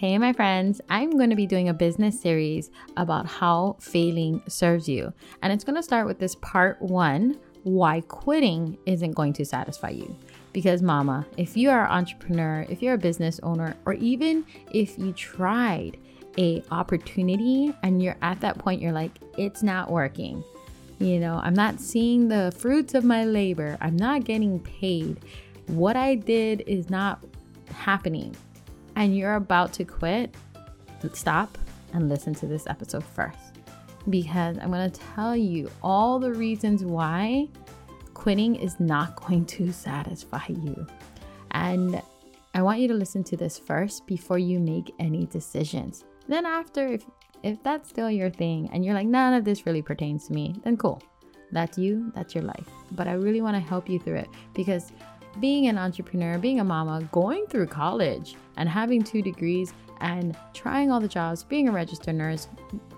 Hey, my friends, I'm going to be doing a business series about how failing serves you. And it's going to start with this part one why quitting isn't going to satisfy you. Because, mama, if you are an entrepreneur, if you're a business owner, or even if you tried a opportunity and you're at that point, you're like, it's not working. You know, I'm not seeing the fruits of my labor. I'm not getting paid. What I did is not happening. And you're about to quit, stop and listen to this episode first. Because I'm going to tell you all the reasons why quitting is not going to satisfy you. And I want you to listen to this first before you make any decisions. Then after if if that's still your thing and you're like none of this really pertains to me, then cool. That's you, that's your life. But I really want to help you through it because being an entrepreneur, being a mama, going through college and having two degrees and trying all the jobs, being a registered nurse,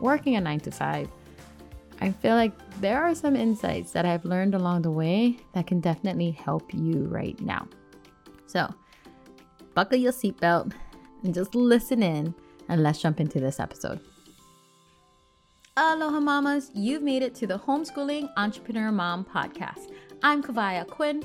working a 9 to 5, I feel like there are some insights that I've learned along the way that can definitely help you right now. So, buckle your seatbelt and just listen in, and let's jump into this episode. Aloha, mamas! You've made it to the Homeschooling Entrepreneur Mom podcast. I'm Kavai Aquin,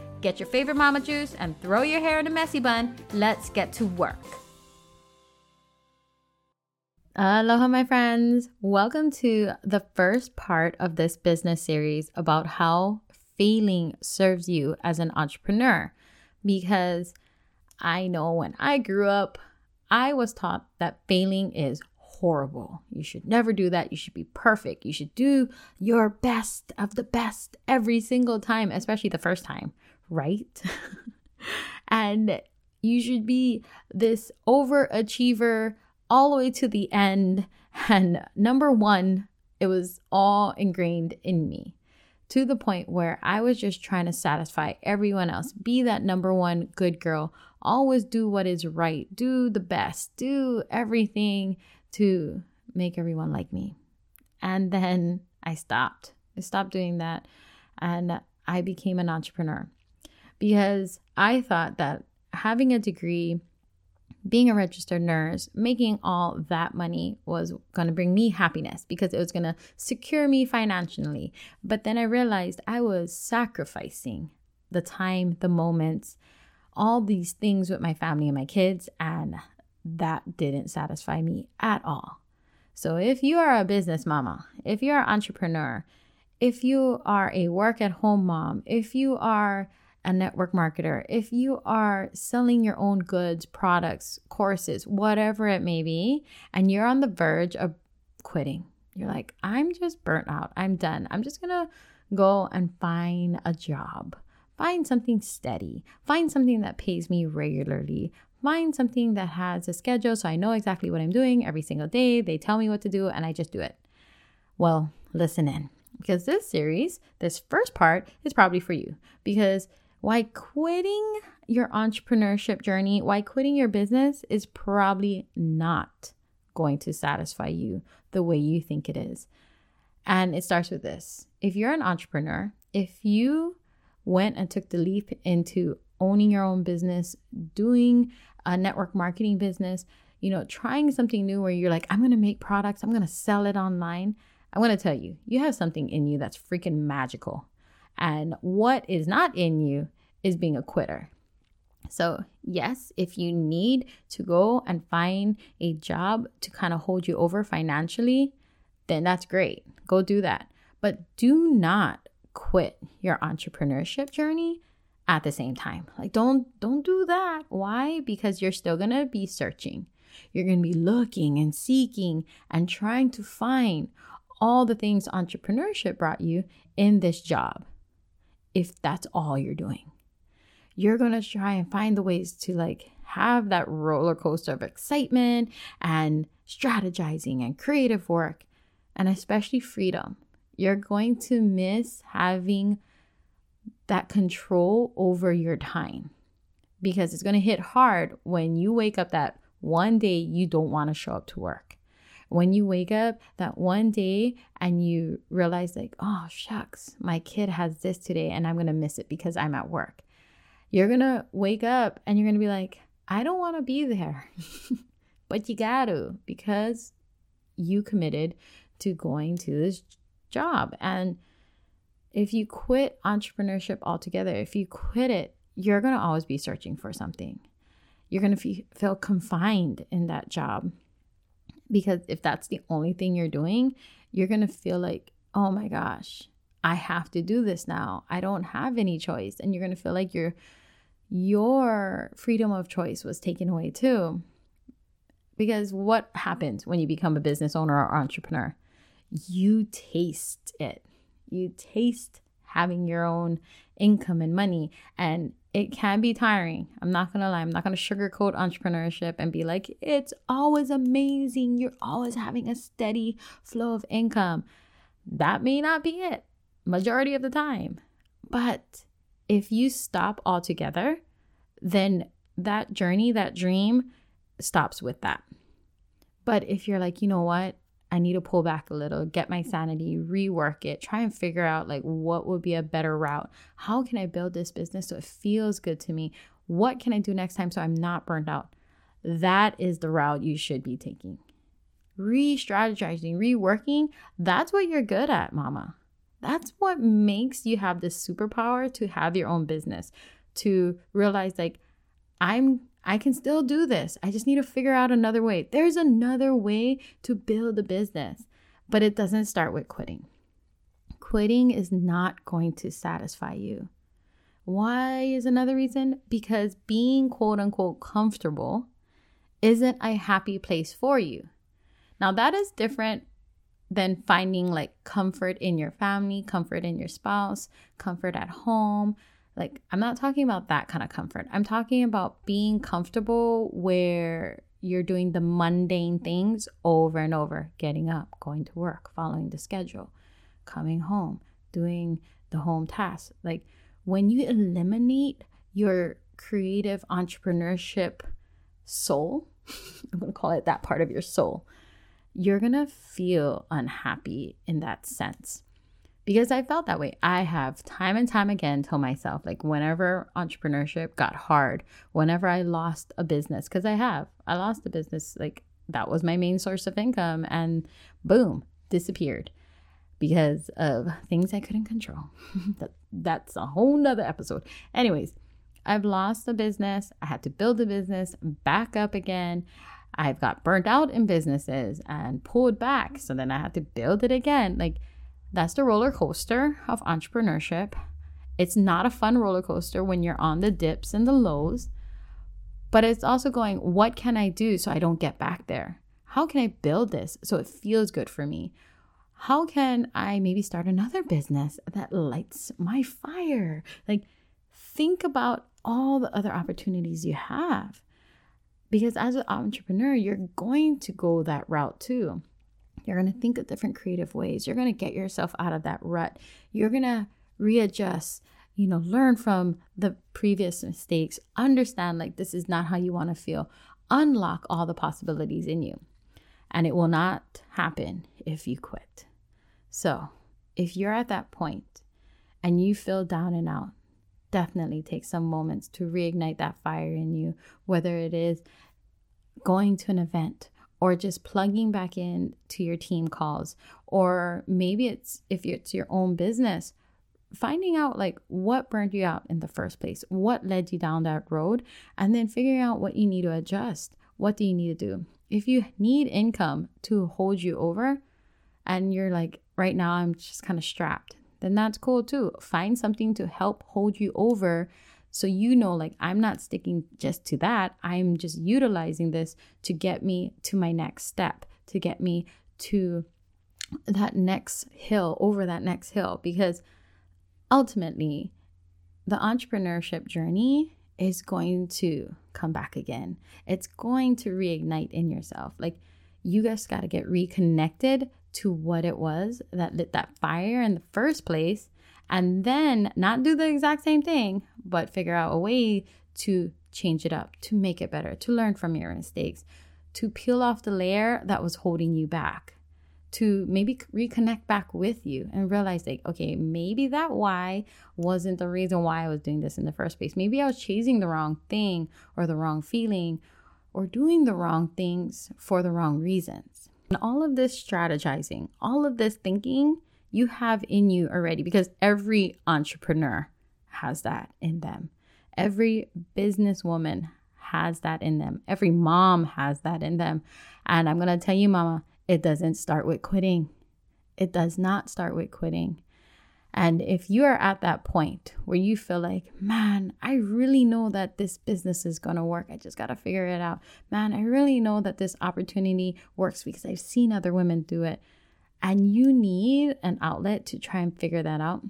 get your favorite mama juice and throw your hair in a messy bun. Let's get to work. Aloha, my friends. Welcome to the first part of this business series about how failing serves you as an entrepreneur. Because I know when I grew up, I was taught that failing is horrible. You should never do that. You should be perfect. You should do your best of the best every single time, especially the first time, right? and you should be this overachiever all the way to the end. And number one, it was all ingrained in me to the point where I was just trying to satisfy everyone else, be that number one good girl, always do what is right, do the best, do everything to make everyone like me. And then I stopped. I stopped doing that and I became an entrepreneur because I thought that having a degree being a registered nurse, making all that money was going to bring me happiness because it was going to secure me financially. But then I realized I was sacrificing the time, the moments, all these things with my family and my kids, and that didn't satisfy me at all. So if you are a business mama, if you're an entrepreneur, if you are a work at home mom, if you are a network marketer, if you are selling your own goods, products, courses, whatever it may be, and you're on the verge of quitting, you're like, I'm just burnt out. I'm done. I'm just going to go and find a job. Find something steady. Find something that pays me regularly. Find something that has a schedule so I know exactly what I'm doing every single day. They tell me what to do and I just do it. Well, listen in because this series, this first part, is probably for you because why quitting your entrepreneurship journey, why quitting your business is probably not going to satisfy you the way you think it is. And it starts with this if you're an entrepreneur, if you went and took the leap into owning your own business, doing a network marketing business, you know, trying something new where you're like, I'm going to make products, I'm going to sell it online. I want to tell you, you have something in you that's freaking magical. And what is not in you is being a quitter. So, yes, if you need to go and find a job to kind of hold you over financially, then that's great. Go do that. But do not quit your entrepreneurship journey at the same time. Like don't don't do that. Why? Because you're still going to be searching. You're going to be looking and seeking and trying to find all the things entrepreneurship brought you in this job if that's all you're doing. You're going to try and find the ways to like have that roller coaster of excitement and strategizing and creative work, and especially freedom. You're going to miss having that control over your time because it's going to hit hard when you wake up that one day you don't want to show up to work. When you wake up that one day and you realize, like, oh, shucks, my kid has this today and I'm going to miss it because I'm at work. You're going to wake up and you're going to be like, I don't want to be there. but you got to because you committed to going to this job. And if you quit entrepreneurship altogether, if you quit it, you're going to always be searching for something. You're going to feel confined in that job because if that's the only thing you're doing, you're going to feel like, oh my gosh, I have to do this now. I don't have any choice. And you're going to feel like your your freedom of choice was taken away too. Because what happens when you become a business owner or entrepreneur? You taste it. You taste having your own income and money. And it can be tiring. I'm not to lie. I'm not to sugarcoat entrepreneurship and be like, it's always amazing. You're always having a steady flow of income. That may not be it majority of the time. But if you stop altogether, then that journey, that dream stops with that. But if you're like, you know what? I need to pull back a little, get my sanity, rework it, try and figure out like what would be a better route. How can I build this business so it feels good to me? What can I do next time so I'm not burned out? That is the route you should be taking. Re strategizing, reworking, that's what you're good at, mama. That's what makes you have this superpower to have your own business, to realize like, I'm I can still do this. I just need to figure out another way. There's another way to build a business, but it doesn't start with quitting. Quitting is not going to satisfy you. Why is another reason? Because being quote unquote comfortable isn't a happy place for you. Now, that is different than finding like comfort in your family, comfort in your spouse, comfort at home, like, I'm not talking about that kind of comfort. I'm talking about being comfortable where you're doing the mundane things over and over getting up, going to work, following the schedule, coming home, doing the home tasks. Like, when you eliminate your creative entrepreneurship soul, I'm going to call it that part of your soul, you're going to feel unhappy in that sense because I felt that way. I have time and time again told myself, like, whenever entrepreneurship got hard, whenever I lost a business, because I have, I lost a business, like, that was my main source of income, and boom, disappeared because of things I couldn't control. that, that's a whole nother episode. Anyways, I've lost a business. I had to build a business back up again. I've got burnt out in businesses and pulled back. So then I had to build it again. Like, that's the roller coaster of entrepreneurship. It's not a fun roller coaster when you're on the dips and the lows, but it's also going, what can I do so I don't get back there? How can I build this so it feels good for me? How can I maybe start another business that lights my fire? Like, think about all the other opportunities you have. Because as an entrepreneur, you're going to go that route too. You're going to think of different creative ways. You're going to get yourself out of that rut. You're going to readjust, you know, learn from the previous mistakes, understand like this is not how you want to feel, unlock all the possibilities in you. And it will not happen if you quit. So, if you're at that point and you feel down and out, definitely take some moments to reignite that fire in you, whether it is going to an event or just plugging back in to your team calls or maybe it's if it's your own business finding out like what burned you out in the first place what led you down that road and then figuring out what you need to adjust. What do you need to do? If you need income to hold you over and you're like right now i'm just kind of strapped then that's cool too. Find something to help hold you over so you know, like, I'm not sticking just to that. I'm just utilizing this to get me to my next step, to get me to that next hill, over that next hill. Because ultimately, the entrepreneurship journey is going to come back again. It's going to reignite in yourself. Like you guys got to get reconnected to what it was that lit that fire in the first place and then not do the exact same thing, but figure out a way to change it up, to make it better, to learn from your mistakes, to peel off the layer that was holding you back, to maybe reconnect back with you and realize, like, okay, maybe that why wasn't the reason why I was doing this in the first place. Maybe I was chasing the wrong thing or the wrong feeling or doing the wrong things for the wrong reasons. And all of this strategizing, all of this thinking, you have in you already because every entrepreneur has that in them. Every businesswoman has that in them. Every mom has that in them. And I'm going to tell you, mama, it doesn't start with quitting. It does not start with quitting. And if you are at that point where you feel like, man, I really know that this business is going to work, I just got to figure it out. Man, I really know that this opportunity works because I've seen other women do it. And you need an outlet to try and figure that out.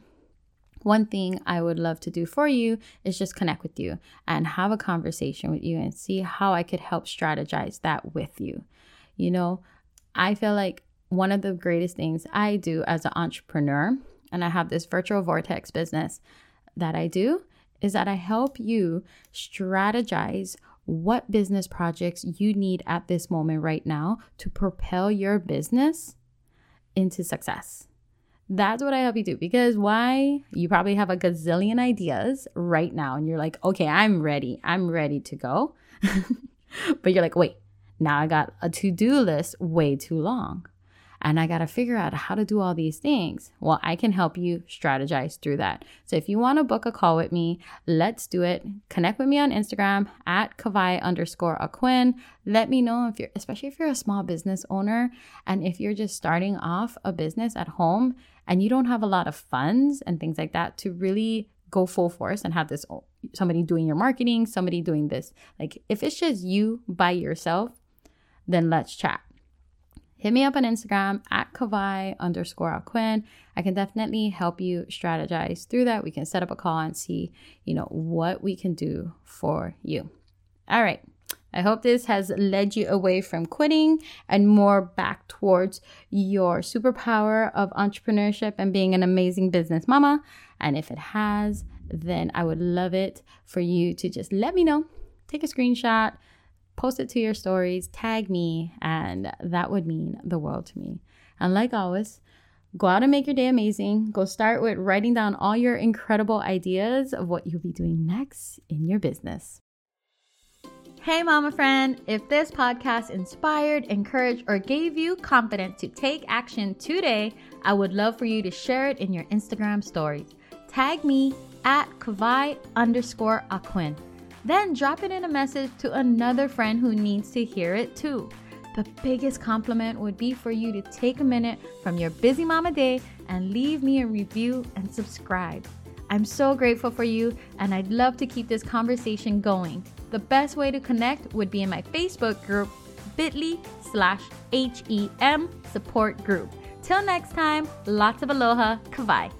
One thing I would love to do for you is just connect with you and have a conversation with you and see how I could help strategize that with you. You know, I feel like one of the greatest things I do as an entrepreneur and I have this virtual vortex business that I do is that I help you strategize what business projects you need at this moment right now to propel your business into success. That's what I help you do because why? You probably have a gazillion ideas right now and you're like, okay, I'm ready. I'm ready to go. but you're like, wait, now I got a to do list way too long and I got to figure out how to do all these things. Well, I can help you strategize through that. So if you want to book a call with me, let's do it. Connect with me on Instagram at Kavai underscore Aquin. Let me know if you're, especially if you're a small business owner and if you're just starting off a business at home and you don't have a lot of funds and things like that to really go full force and have this somebody doing your marketing, somebody doing this. Like if it's just you by yourself, then let's chat hit me up on Instagram at Kavai underscore Aquin. I can definitely help you strategize through that. We can set up a call and see, you know, what we can do for you. All right. I hope this has led you away from quitting and more back towards your superpower of entrepreneurship and being an amazing business mama. And if it has, then I would love it for you to just let me know. Take a screenshot, post it to your stories, tag me, and that would mean the world to me. And like always, go out and make your day amazing. Go start with writing down all your incredible ideas of what you'll be doing next in your business. Hey, mama friend, if this podcast inspired, encouraged, or gave you confidence to take action today, I would love for you to share it in your Instagram stories. Tag me at Kavai underscore Aquin. Then drop it in a message to another friend who needs to hear it too. The biggest compliment would be for you to take a minute from your busy mama day and leave me a review and subscribe. I'm so grateful for you and I'd love to keep this conversation going. The best way to connect would be in my Facebook group, bit.ly slash HEM support group. Till next time, lots of aloha, kavai.